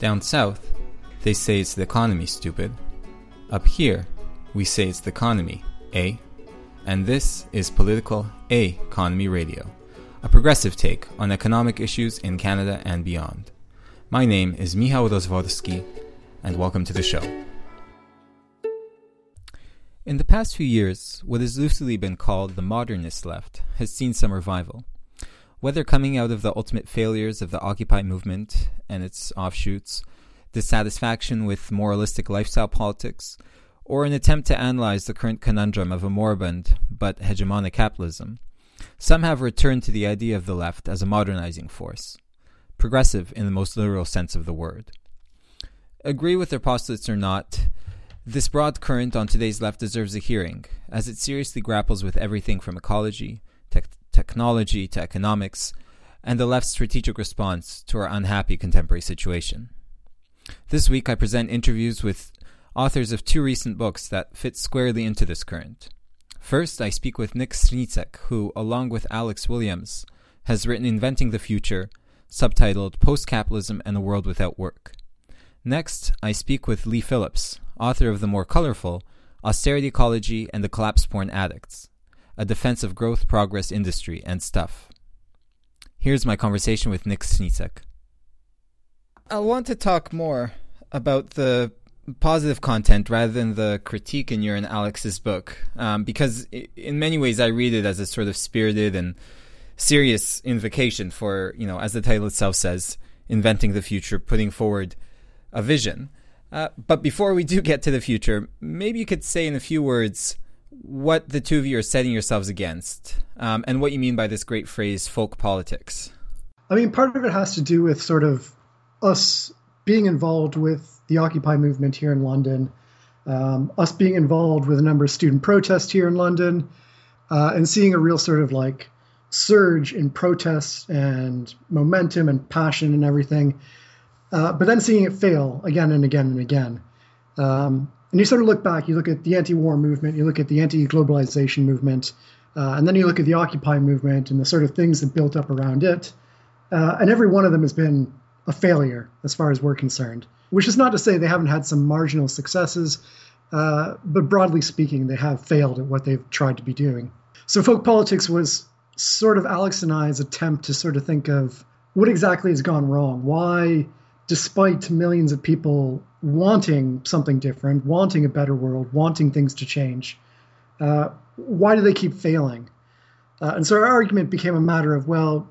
Down south, they say it's the economy, stupid. Up here, we say it's the economy, eh? And this is Political A Economy Radio, a progressive take on economic issues in Canada and beyond. My name is Michał Rozworski, and welcome to the show. In the past few years, what has loosely been called the modernist left has seen some revival. Whether coming out of the ultimate failures of the Occupy movement and its offshoots, dissatisfaction with moralistic lifestyle politics, or an attempt to analyze the current conundrum of a moribund but hegemonic capitalism, some have returned to the idea of the left as a modernizing force, progressive in the most literal sense of the word. Agree with their postulates or not, this broad current on today's left deserves a hearing, as it seriously grapples with everything from ecology technology to economics, and the left's strategic response to our unhappy contemporary situation. This week, I present interviews with authors of two recent books that fit squarely into this current. First, I speak with Nick Srnicek, who, along with Alex Williams, has written Inventing the Future, subtitled Post Capitalism and a World Without Work. Next, I speak with Leigh Phillips, author of the more colorful Austerity Ecology and the Collapse Porn Addicts, a defense of growth, progress, industry, and stuff. Here's my conversation with Nick Srnicek. I want to talk more about the positive content rather than the critique in your and Alex's book, um, because in many ways I read it as a sort of spirited and serious invocation for, you know, as the title itself says, inventing the future, putting forward a vision. Uh, but before we do get to the future, maybe you could say in a few words what the two of you are setting yourselves against, um, and what you mean by this great phrase, folk politics. I mean, part of it has to do with sort of us being involved with the Occupy movement here in London, um, us being involved with a number of student protests here in London, uh, and seeing a real sort of like surge in protests and momentum and passion and everything, uh, but then seeing it fail again and again and again. Um, and you sort of look back, you look at the anti-war movement, you look at the anti-globalization movement, uh, and then you look at the Occupy movement and the sort of things that built up around it. Uh, and every one of them has been a failure as far as we're concerned. Which is not to say they haven't had some marginal successes, uh, but broadly speaking, they have failed at what they've tried to be doing. So folk politics was sort of Alex and I's attempt to sort of think of what exactly has gone wrong. Why, despite millions of people wanting something different, wanting a better world, wanting things to change. Uh, why do they keep failing? Uh, and so our argument became a matter of, well,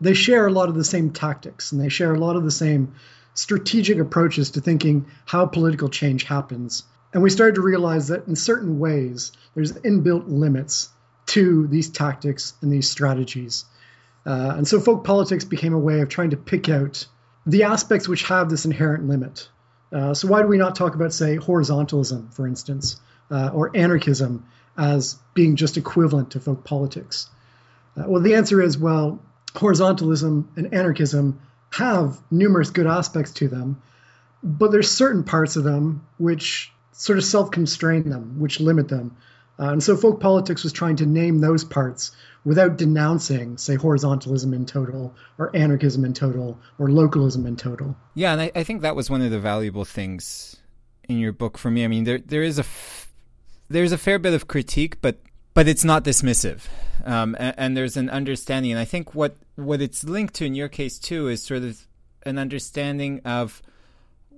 they share a lot of the same tactics and they share a lot of the same strategic approaches to thinking how political change happens. And we started to realize that in certain ways, there's inbuilt limits to these tactics and these strategies. Uh, and so folk politics became a way of trying to pick out the aspects which have this inherent limit. Uh, so why do we not talk about, say, horizontalism, for instance, uh, or anarchism as being just equivalent to folk politics? Uh, well, the answer is, well, horizontalism and anarchism have numerous good aspects to them, but there's certain parts of them which sort of self-constrain them, which limit them. Uh, and so folk politics was trying to name those parts without denouncing, say, horizontalism in total, or anarchism in total, or localism in total. Yeah, and I, I think that was one of the valuable things in your book for me. I mean, there there is a f- there's a fair bit of critique, but but it's not dismissive, um, and, and there's an understanding. And I think what what it's linked to in your case too is sort of an understanding of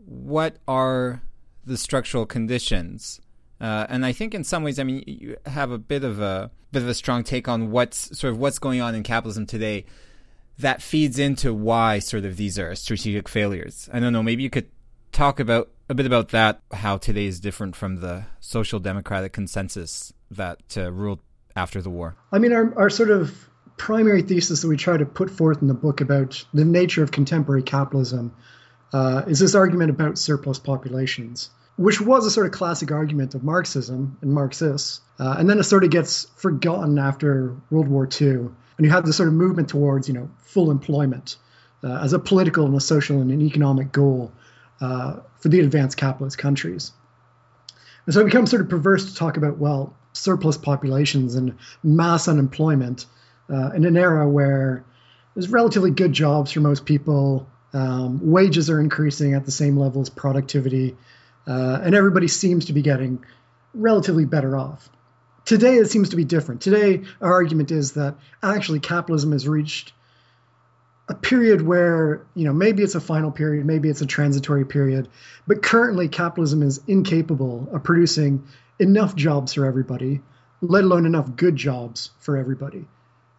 what are the structural conditions uh, and I think in some ways, I mean, you have a bit of a bit of a strong take on what's sort of what's going on in capitalism today. That feeds into why sort of these are strategic failures. I don't know. Maybe you could talk about a bit about that. How today is different from the social democratic consensus that uh, ruled after the war. I mean, our our sort of primary thesis that we try to put forth in the book about the nature of contemporary capitalism uh, is this argument about surplus populations which was a sort of classic argument of Marxism and Marxists. Uh, and then it sort of gets forgotten after World War II. And you have this sort of movement towards, you know, full employment uh, as a political and a social and an economic goal uh, for the advanced capitalist countries. And so it becomes sort of perverse to talk about, well, surplus populations and mass unemployment uh, in an era where there's relatively good jobs for most people, Um, wages are increasing at the same level as productivity, uh, and everybody seems to be getting relatively better off. Today, it seems to be different. Today, our argument is that actually capitalism has reached a period where, you know, maybe it's a final period, maybe it's a transitory period, but currently capitalism is incapable of producing enough jobs for everybody, let alone enough good jobs for everybody.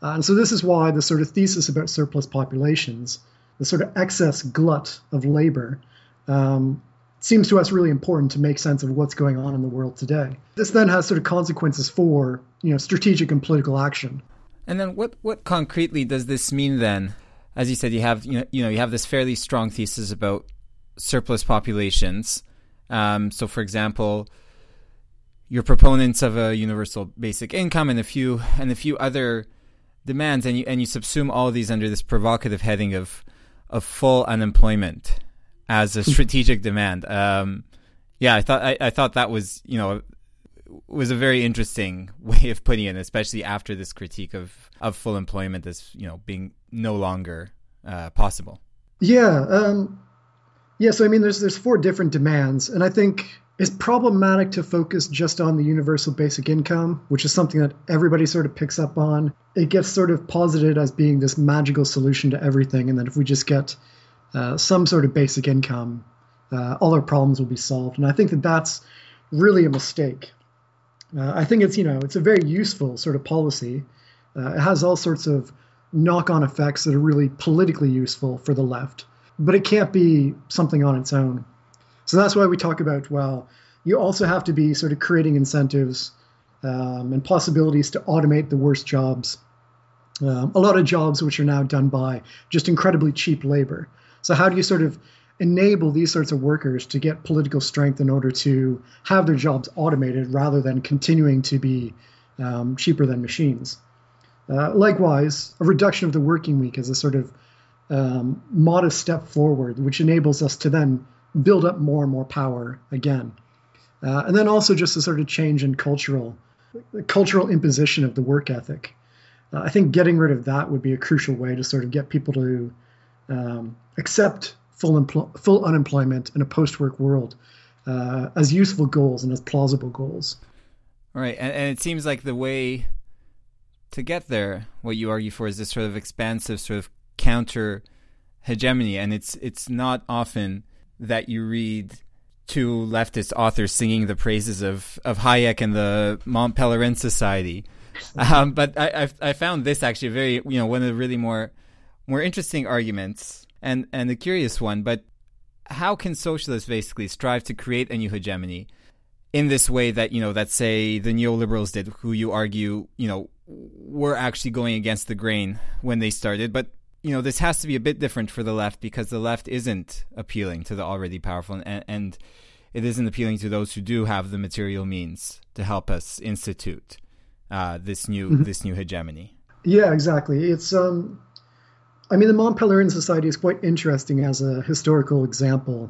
Uh, and so this is why the sort of thesis about surplus populations, the sort of excess glut of labor, um, seems to us really important to make sense of what's going on in the world today. This then has sort of consequences for you know strategic and political action. And then what what concretely does this mean then? As you said, you have you know you know you have this fairly strong thesis about surplus populations. Um, so, for example, you're proponents of a universal basic income and a few and a few other demands, and you and you subsume all these under this provocative heading of of full unemployment as a strategic demand. Um, yeah, I thought I, I, thought that was you know was a very interesting way of putting it, especially after this critique of of full employment as you know being no longer uh, possible. Yeah, um, yeah. So I mean, there's there's four different demands, and I think it's problematic to focus just on the universal basic income, which is something that everybody sort of picks up on. It gets sort of posited as being this magical solution to everything, and that if we just get uh, some sort of basic income, uh, all our problems will be solved. And I think that that's really a mistake. Uh, I think it's you know it's a very useful sort of policy. Uh, it has all sorts of knock-on effects that are really politically useful for the left, but it can't be something on its own. So that's why we talk about well, you also have to be sort of creating incentives um, and possibilities to automate the worst jobs. Um, a lot of jobs which are now done by just incredibly cheap labor. So how do you sort of enable these sorts of workers to get political strength in order to have their jobs automated rather than continuing to be um, cheaper than machines? Uh, likewise, a reduction of the working week is a sort of um, modest step forward, which enables us to then build up more and more power again. Uh, and then also just a sort of change in cultural cultural imposition of the work ethic. Uh, I think getting rid of that would be a crucial way to sort of get people to um, accept full, empl- full unemployment in a post work world uh, as useful goals and as plausible goals. Right. And, and it seems like the way to get there, what you argue for is this sort of expansive, sort of counter hegemony. And it's, it's not often that you read two leftist authors singing the praises of, of Hayek and the Mont Pelerin Society. Um, but I, I, I found this actually very, you know, one of the really more more interesting arguments and, and a curious one, but how can socialists basically strive to create a new hegemony in this way that, you know, that say the neoliberals did, who you argue, you know, were actually going against the grain when they started, but you know, this has to be a bit different for the left because the left isn't appealing to the already powerful and, and it isn't appealing to those who do have the material means to help us institute uh, this new mm-hmm. this new hegemony. Yeah, exactly. It's um, I mean, the Mont Pelerin Society is quite interesting as a historical example,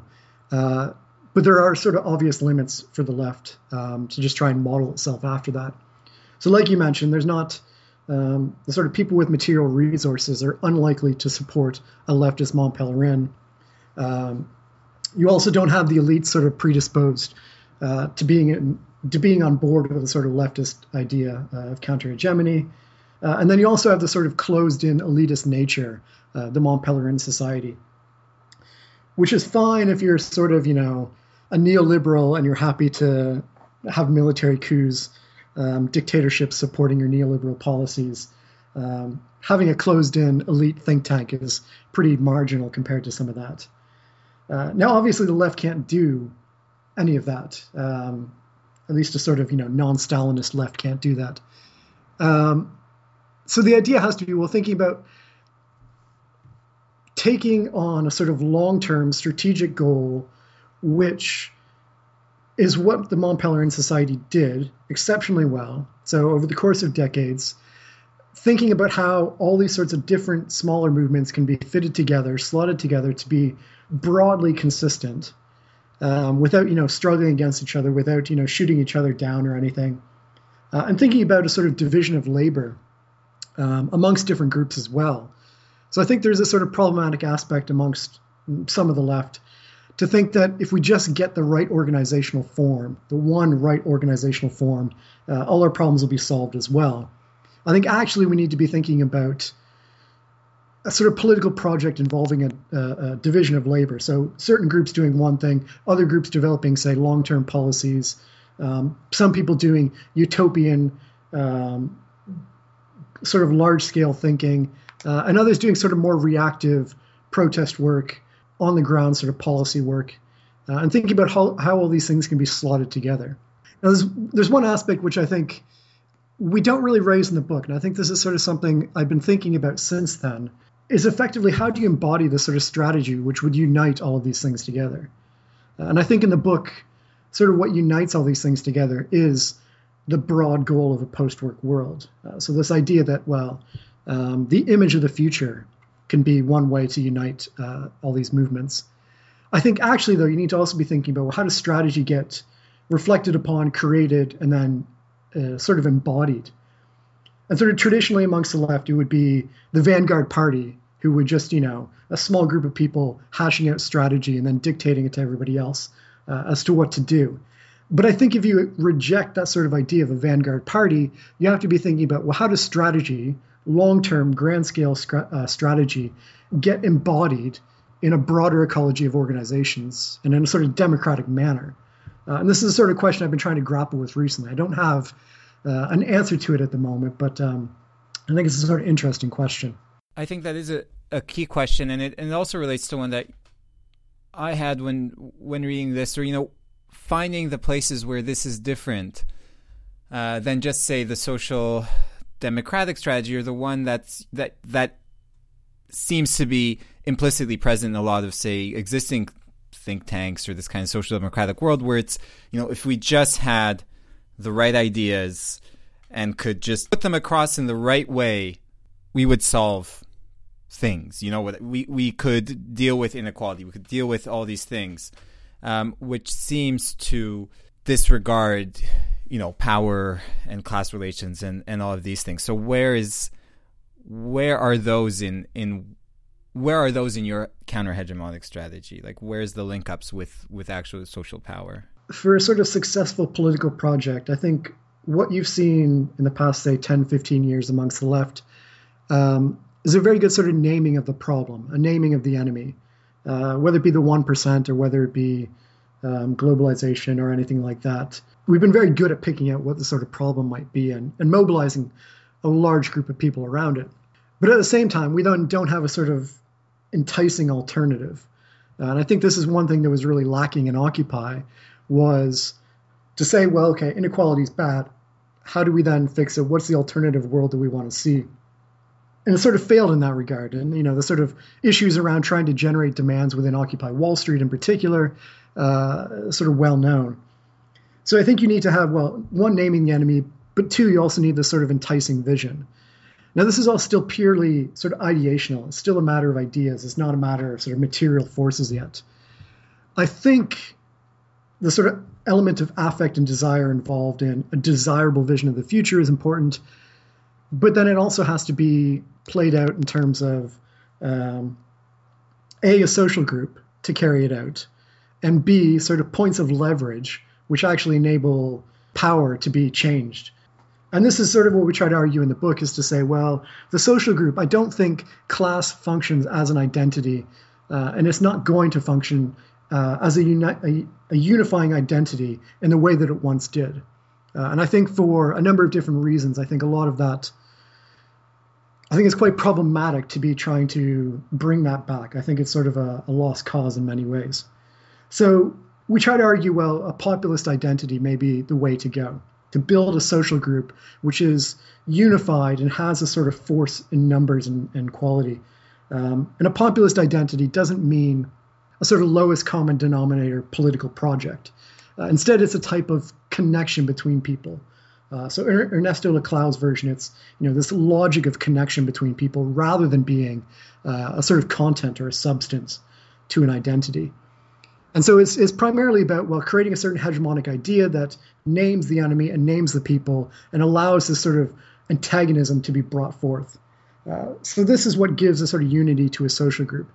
uh, but there are sort of obvious limits for the left um, to just try and model itself after that. So, like you mentioned, there's not um, the sort of people with material resources are unlikely to support a leftist Mont Pelerin. Um, you also don't have the elites sort of predisposed uh, to being in, to being on board with a sort of leftist idea of counter hegemony. Uh, and then you also have the sort of closed in elitist nature, uh, the Mont Pelerin Society, which is fine if you're sort of, you know, a neoliberal and you're happy to have military coups, um, dictatorships supporting your neoliberal policies. Um, having a closed in elite think tank is pretty marginal compared to some of that. Uh, now, obviously, the left can't do any of that. Um, at least a sort of, you know, non Stalinist left can't do that. Um, so the idea has to be well thinking about taking on a sort of long-term strategic goal which is what the Mont Pelerin Society did exceptionally well. So over the course of decades, thinking about how all these sorts of different smaller movements can be fitted together, slotted together to be broadly consistent, um, without you know struggling against each other, without you know shooting each other down or anything, uh, and thinking about a sort of division of labor um, amongst different groups as well. So I think there's a sort of problematic aspect amongst some of the left, to think that if we just get the right organizational form, the one right organizational form, uh, all our problems will be solved as well. I think actually we need to be thinking about a sort of political project involving a, a, a division of labor. So certain groups doing one thing, other groups developing, say, long-term policies. Um, some people doing utopian, um, sort of large-scale thinking, uh, and others doing sort of more reactive protest work on the ground sort of policy work uh, and thinking about how, how all these things can be slotted together. Now, there's, there's one aspect which I think we don't really raise in the book, and I think this is sort of something I've been thinking about since then, is effectively how do you embody this sort of strategy which would unite all of these things together? Uh, and I think in the book, sort of what unites all these things together is the broad goal of a post-work world. Uh, so this idea that, well, um, the image of the future can be one way to unite uh, all these movements. I think actually, though, you need to also be thinking about well, how does strategy get reflected upon, created, and then uh, sort of embodied. And sort of traditionally amongst the left, it would be the vanguard party who would just, you know, a small group of people hashing out strategy and then dictating it to everybody else uh, as to what to do. But I think if you reject that sort of idea of a vanguard party, you have to be thinking about well, how does strategy long-term grand scale uh, strategy get embodied in a broader ecology of organizations and in a sort of democratic manner? Uh, and this is the sort of question i've been trying to grapple with recently. I don't have uh, an answer to it at the moment but um, i think it's a sort of interesting question. I think that is a, a key question and it, and it also relates to one that i had when when reading this or you know finding the places where this is different uh, than just say the social democratic strategy or the one that's that that seems to be implicitly present in a lot of say existing think tanks or this kind of social democratic world where it's you know if we just had the right ideas and could just put them across in the right way we would solve things. You know we we could deal with inequality. We could deal with all these things um, which seems to disregard you know power and class relations and and all of these things. So where is where are those in in where are those in your counter hegemonic strategy? Like where's the link ups with with actual social power? For a sort of successful political project i think what you've seen in the past say 10 15 years amongst the left um, is a very good sort of naming of the problem a naming of the enemy uh, whether it be the 1% or whether it be um, globalization or anything like that we've been very good at picking out what the sort of problem might be and, and mobilizing a large group of people around it. But at the same time, we don't, don't have a sort of enticing alternative. And I think this is one thing that was really lacking in Occupy was to say, well, okay, inequality is bad. How do we then fix it? What's the alternative world that we want to see? And it sort of failed in that regard. And you know, the sort of issues around trying to generate demands within Occupy Wall Street, in particular, uh, sort of well known. So I think you need to have, well, one, naming the enemy, but two, you also need this sort of enticing vision. Now, this is all still purely sort of ideational. It's still a matter of ideas. It's not a matter of sort of material forces yet. I think the sort of element of affect and desire involved in a desirable vision of the future is important, but then it also has to be played out in terms of um, a a social group to carry it out, and b sort of points of leverage which actually enable power to be changed. And this is sort of what we try to argue in the book is to say, well, the social group, I don't think class functions as an identity, uh, and it's not going to function uh, as a, uni- a, a, unifying identity in the way that it once did. Uh, and I think for a number of different reasons, I think a lot of that, I think it's quite problematic to be trying to bring that back. I think it's sort of a, a lost cause in many ways. So we try to argue, well, a populist identity may be the way to go to build a social group which is unified and has a sort of force in numbers and, and quality. Um, and a populist identity doesn't mean a sort of lowest common denominator political project. Uh, instead, it's a type of connection between people. Uh, so Ernesto Laclau's version, it's you know this logic of connection between people rather than being uh, a sort of content or a substance to an identity. And so it's, it's primarily about, well, creating a certain hegemonic idea that names the enemy and names the people and allows this sort of antagonism to be brought forth. Uh, so this is what gives a sort of unity to a social group.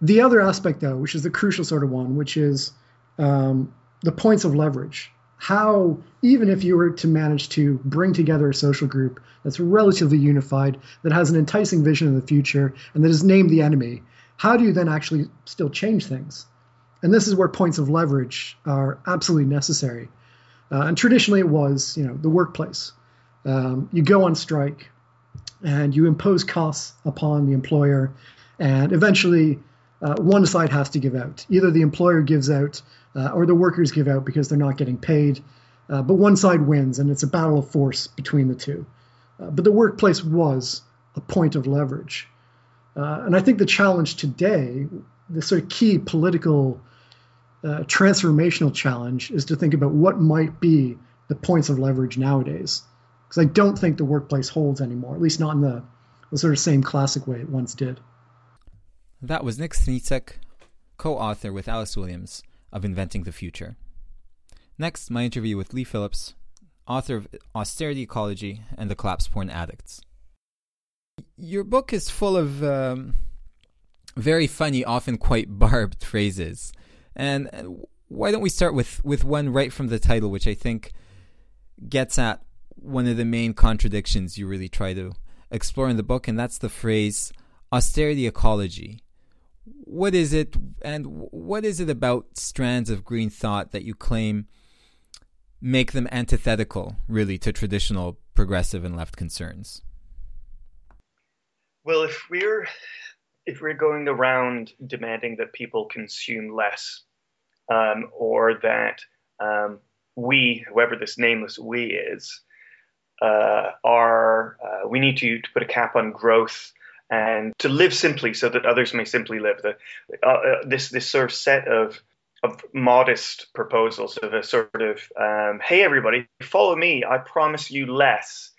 The other aspect, though, which is the crucial sort of one, which is um, the points of leverage. How, even if you were to manage to bring together a social group that's relatively unified, that has an enticing vision of the future, and that is named the enemy, how do you then actually still change things? And this is where points of leverage are absolutely necessary. Uh, and traditionally, it was, you know, the workplace. Um, you go on strike, and you impose costs upon the employer, and eventually, uh, one side has to give out. Either the employer gives out, uh, or the workers give out because they're not getting paid. Uh, but one side wins, and it's a battle of force between the two. Uh, but the workplace was a point of leverage. Uh, and I think the challenge today, the sort of key political uh, transformational challenge, is to think about what might be the points of leverage nowadays. Because I don't think the workplace holds anymore, at least not in the, the sort of same classic way it once did. That was Nick Srnicek, co author with Alex Williams of Inventing the Future. Next, my interview with Leigh Phillips, author of Austerity Ecology and the Collapse Porn Addicts. Your book is full of um, very funny, often quite barbed phrases. And uh, why don't we start with, with one right from the title, which I think gets at one of the main contradictions you really try to explore in the book, and that's the phrase austerity ecology. What is it, and what is it about strands of green thought that you claim make them antithetical, really, to traditional progressive and left concerns? Well, if we're if we're going around demanding that people consume less, um, or that um, we, whoever this nameless we is, uh, are uh, we need to, to put a cap on growth and to live simply so that others may simply live. The, uh, uh this this sort of set of of modest proposals of a sort of um, hey everybody follow me I promise you less.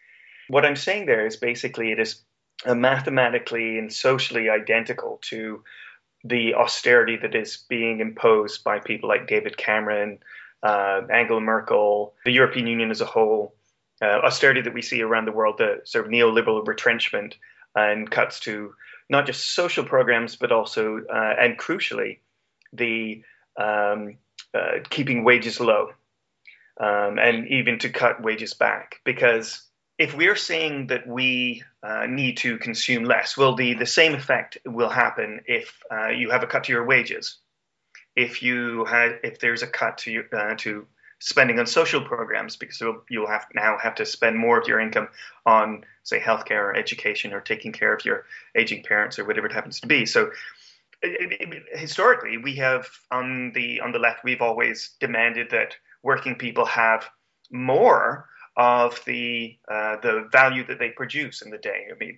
What I'm saying there is basically it is uh, mathematically and socially identical to the austerity that is being imposed by people like David Cameron, uh, Angela Merkel, the European Union as a whole, uh, austerity that we see around the world, the sort of neoliberal retrenchment and cuts to not just social programs, but also, uh, and crucially, the um, uh, keeping wages low um, and even to cut wages back. Because if we're saying that we uh, need to consume less, well, the, the same effect will happen if uh, you have a cut to your wages. If you had, if there's a cut to your, uh, to spending on social programs, because you'll, have now have to spend more of your income on, say, healthcare or education or taking care of your aging parents or whatever it happens to be. So, historically, we have on the on the left, we've always demanded that working people have more of the uh, the value that they produce in the day. I mean,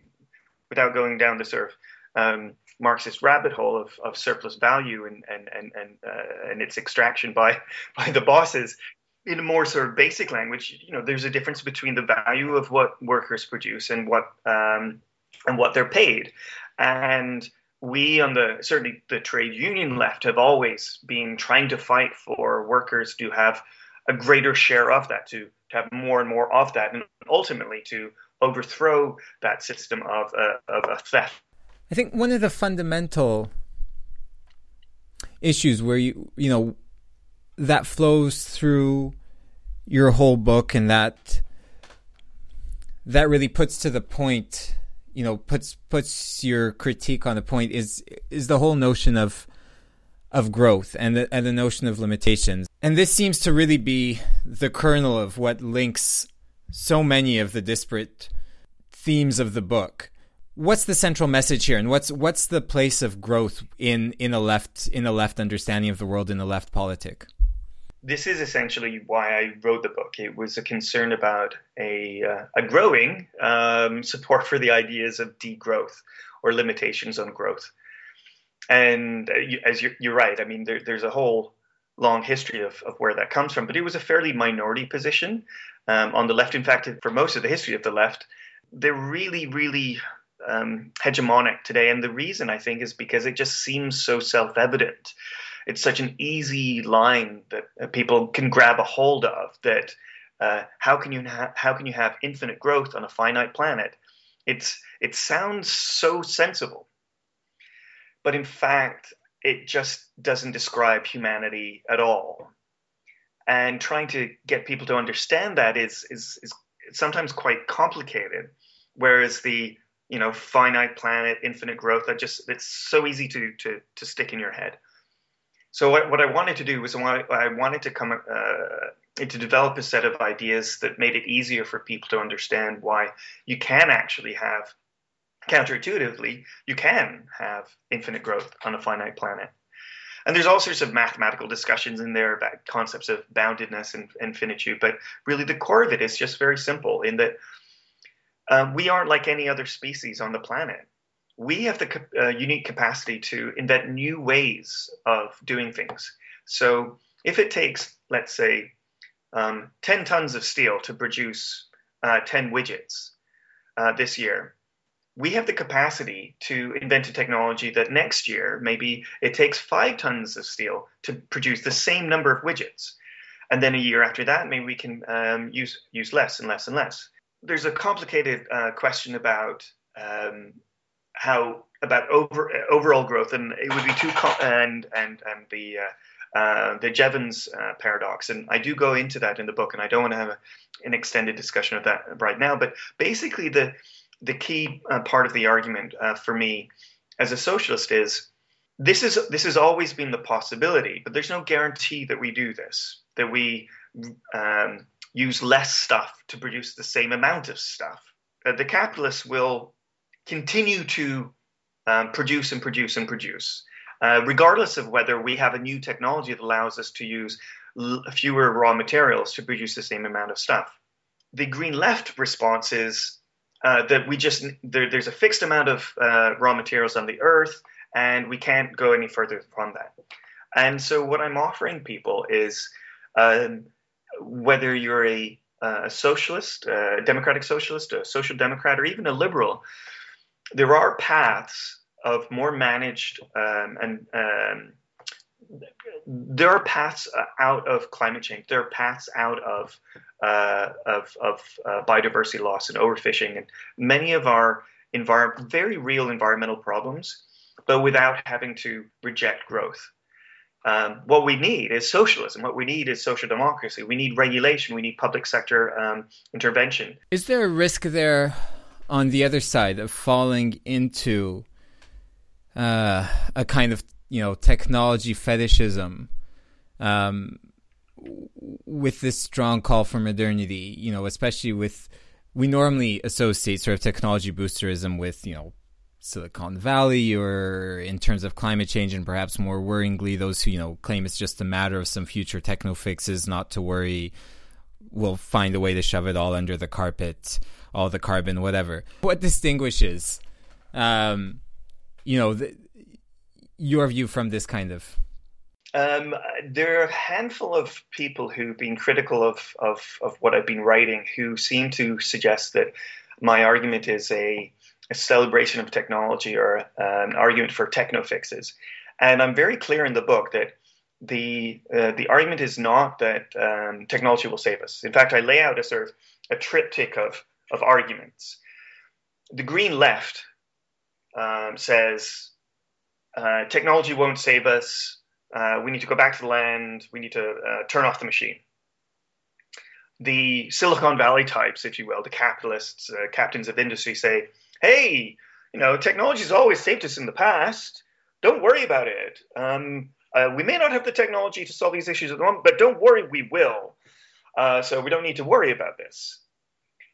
without going down the sort of um, Marxist rabbit hole of, of surplus value and and and and, uh, and its extraction by by the bosses. In a more sort of basic language, you know, there's a difference between the value of what workers produce and what um, and what they're paid, and we on the certainly the trade union left have always been trying to fight for workers to have a greater share of that, to, to have more and more of that, and ultimately to overthrow that system of, uh, of a theft. I think one of the fundamental issues where you you know that flows through your whole book and that that really puts to the point you know puts puts your critique on the point is is the whole notion of of growth and the, and the notion of limitations. And this seems to really be the kernel of what links so many of the disparate themes of the book. What's the central message here, and what's what's the place of growth in in a left in a left understanding of the world in a left politic? This is essentially why I wrote the book. It was a concern about a uh, a growing um, support for the ideas of degrowth or limitations on growth and uh, you, as you're, you're, right, I mean, there, there's a whole long history of, of where that comes from, but it was a fairly minority position um, on the left. In fact, for most of the history of the left, they're really, really um, hegemonic today. And the reason I think is because it just seems so self evident. It's such an easy line that uh, people can grab a hold of that uh, how can you ha- how can you have infinite growth on a finite planet? It's it sounds so sensible but in fact, it just doesn't describe humanity at all. And trying to get people to understand that is is, is sometimes quite complicated. Whereas the you know finite planet, infinite growth, that just it's so easy to to to stick in your head. So what, what I wanted to do was I wanted, to come uh, to develop a set of ideas that made it easier for people to understand why you can actually have counterintuitively, you can have infinite growth on a finite planet. And there's all sorts of mathematical discussions in there about concepts of boundedness and, infinitude, but really the core of it is just very simple in that um, we aren't like any other species on the planet. We have the uh, unique capacity to invent new ways of doing things. So if it takes, let's say, um, 10 tons of steel to produce uh, 10 widgets uh, this year, we have the capacity to invent a technology that next year maybe it takes five tons of steel to produce the same number of widgets and then a year after that maybe we can um, use use less and less and less there's a complicated uh, question about um, how about over overall growth and it would be too and and and the uh, uh, the Jevons uh, paradox, and I do go into that in the book, and I don't want to have a, an extended discussion of that right now. But basically, the the key uh, part of the argument for me as a socialist is this is this has always been the possibility, but there's no guarantee that we do this, that we um, use less stuff to produce the same amount of stuff. Uh, the capitalists will continue to um, produce and produce and produce, uh, regardless of whether we have a new technology that allows us to use l- fewer raw materials to produce the same amount of stuff. The green left response is uh, that we just there, there's a fixed amount of uh, raw materials on the earth and we can't go any further from that and so what i'm offering people is um, whether you're a, a socialist a democratic socialist a social democrat or even a liberal there are paths of more managed um, and um, there are paths uh, out of climate change. There are paths out of uh, of, of uh, biodiversity loss and overfishing and many of our envir- very real environmental problems, but without having to reject growth. Um, what we need is socialism. What we need is social democracy. We need regulation. We need public sector um, intervention. Is there a risk there on the other side of falling into uh, a kind of you know technology fetishism um, with this strong call for modernity you know especially with we normally associate sort of technology boosterism with you know Silicon Valley or in terms of climate change and perhaps more worryingly those who you know claim it's just a matter of some future techno fixes not to worry we'll find a way to shove it all under the carpet all the carbon whatever what distinguishes um, you know the, your view from this kind of? Um, there are a handful of people who've been critical of, of, of what I've been writing who seem to suggest that my argument is a, a celebration of technology or uh, an argument for techno fixes. And I'm very clear in the book that the uh, the argument is not that um, technology will save us. In fact, I lay out a sort of a triptych of of arguments. The green left um, says uh, technology won't save us. Uh, we need to go back to the land. We need to uh, turn off the machine. The Silicon Valley types, if you will, the capitalists, uh, captains of industry say, hey, you know, technology has always saved us in the past. Don't worry about it. Um, uh, we may not have the technology to solve these issues at the moment, but don't worry, we will. so we don't need to worry about this.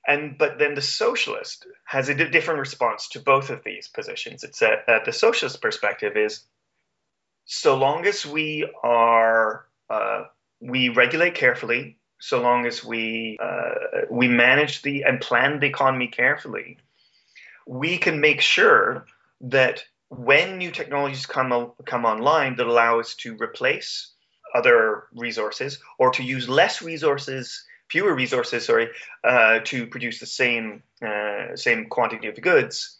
And but then the socialist has a different response to both of these positions. It's a, uh, the socialist perspective is so long as we are uh, we regulate carefully, so long as we uh, we manage the and plan the economy carefully, we can make sure that when new technologies come come online that allow us to replace other resources or to use less resources fewer resources, sorry, uh, to produce the same uh, same quantity of goods,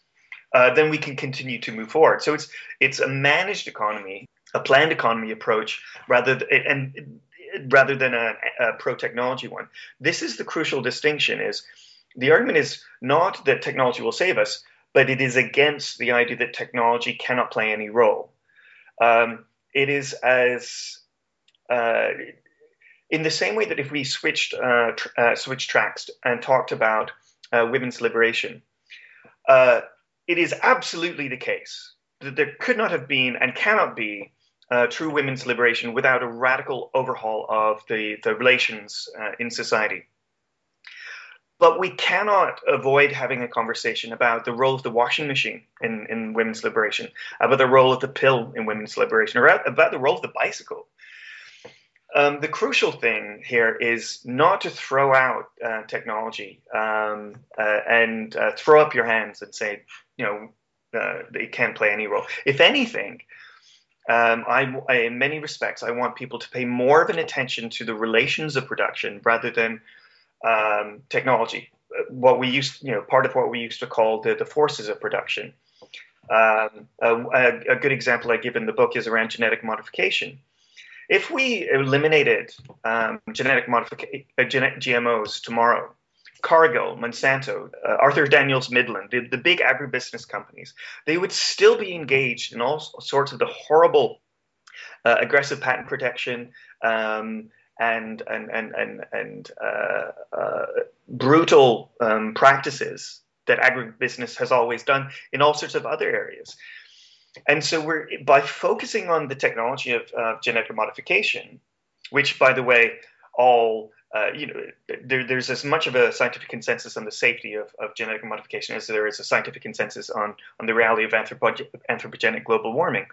uh, then we can continue to move forward. So it's it's a managed economy, a planned economy approach, rather th- and rather than a, a pro technology one. This is the crucial distinction: is the argument is not that technology will save us, but it is against the idea that technology cannot play any role. Um, it is as uh, in the same way that if we switched uh, tr- uh, switched tracks and talked about uh, women's liberation, uh, it is absolutely the case that there could not have been and cannot be uh, true women's liberation without a radical overhaul of the, the relations in society. But we cannot avoid having a conversation about the role of the washing machine in, in women's liberation, about the role of the pill in women's liberation, or about the role of the bicycle. Um, the crucial thing here is not to throw out uh, technology um, uh, and uh, throw up your hands and say, you know, uh, it can't play any role. If anything, um, I, I, in many respects, I want people to pay more of an attention to the relations of production rather than um, technology. What we used, you know, part of what we used to call the, the forces of production. Um, a, a, good example I give in the book is around genetic modification. If we eliminated um, genetic modification, uh, GMOs tomorrow, Cargill, Monsanto, uh, Archer Daniels Midland, the, the big agribusiness companies, they would still be engaged in all sorts of the horrible uh, aggressive patent protection um, and and and and, and uh, uh, brutal um, practices that agribusiness has always done in all sorts of other areas. And so we're by focusing on the technology of uh, genetic modification, which, by the way, all uh, you know, there, there's as much of a scientific consensus on the safety of, of, genetic modification as there is a scientific consensus on, on the reality of anthropogenic global warming.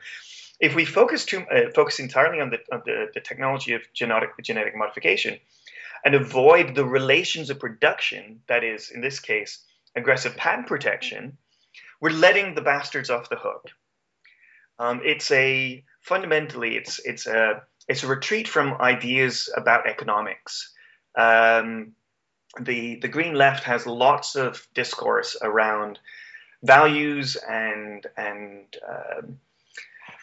If we focus too, uh, focus entirely on the, on the, the technology of genetic, genetic modification and avoid the relations of production, that is, in this case, aggressive patent protection, we're letting the bastards off the hook. Um, it's a fundamentally, it's it's a it's a retreat from ideas about economics um, the the Green Left has lots of discourse around values and and um,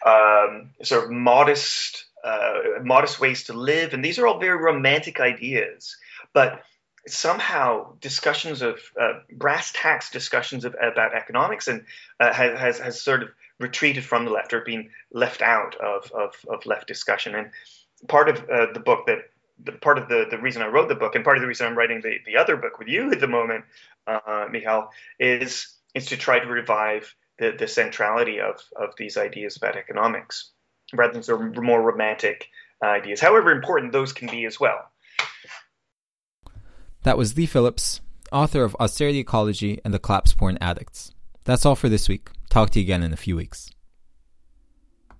um, sort of modest uh, modest ways to live, and these are all very romantic ideas, but somehow discussions of uh, brass tacks discussions of, about economics and uh, has, has sort of retreated from the left or been left out of, of, of left discussion. And part of uh, the book that the part of the, the reason I wrote the book and part of the reason I'm writing the, the other book with you at the moment, uh, Michal, is is to try to revive the, the centrality of, of these ideas about economics rather than sort of more romantic uh, ideas, however important those can be as well. That was Leigh Phillips, author of Austerity Ecology and the Collapse Porn Addicts. That's all for this week. Talk to you again in a few weeks.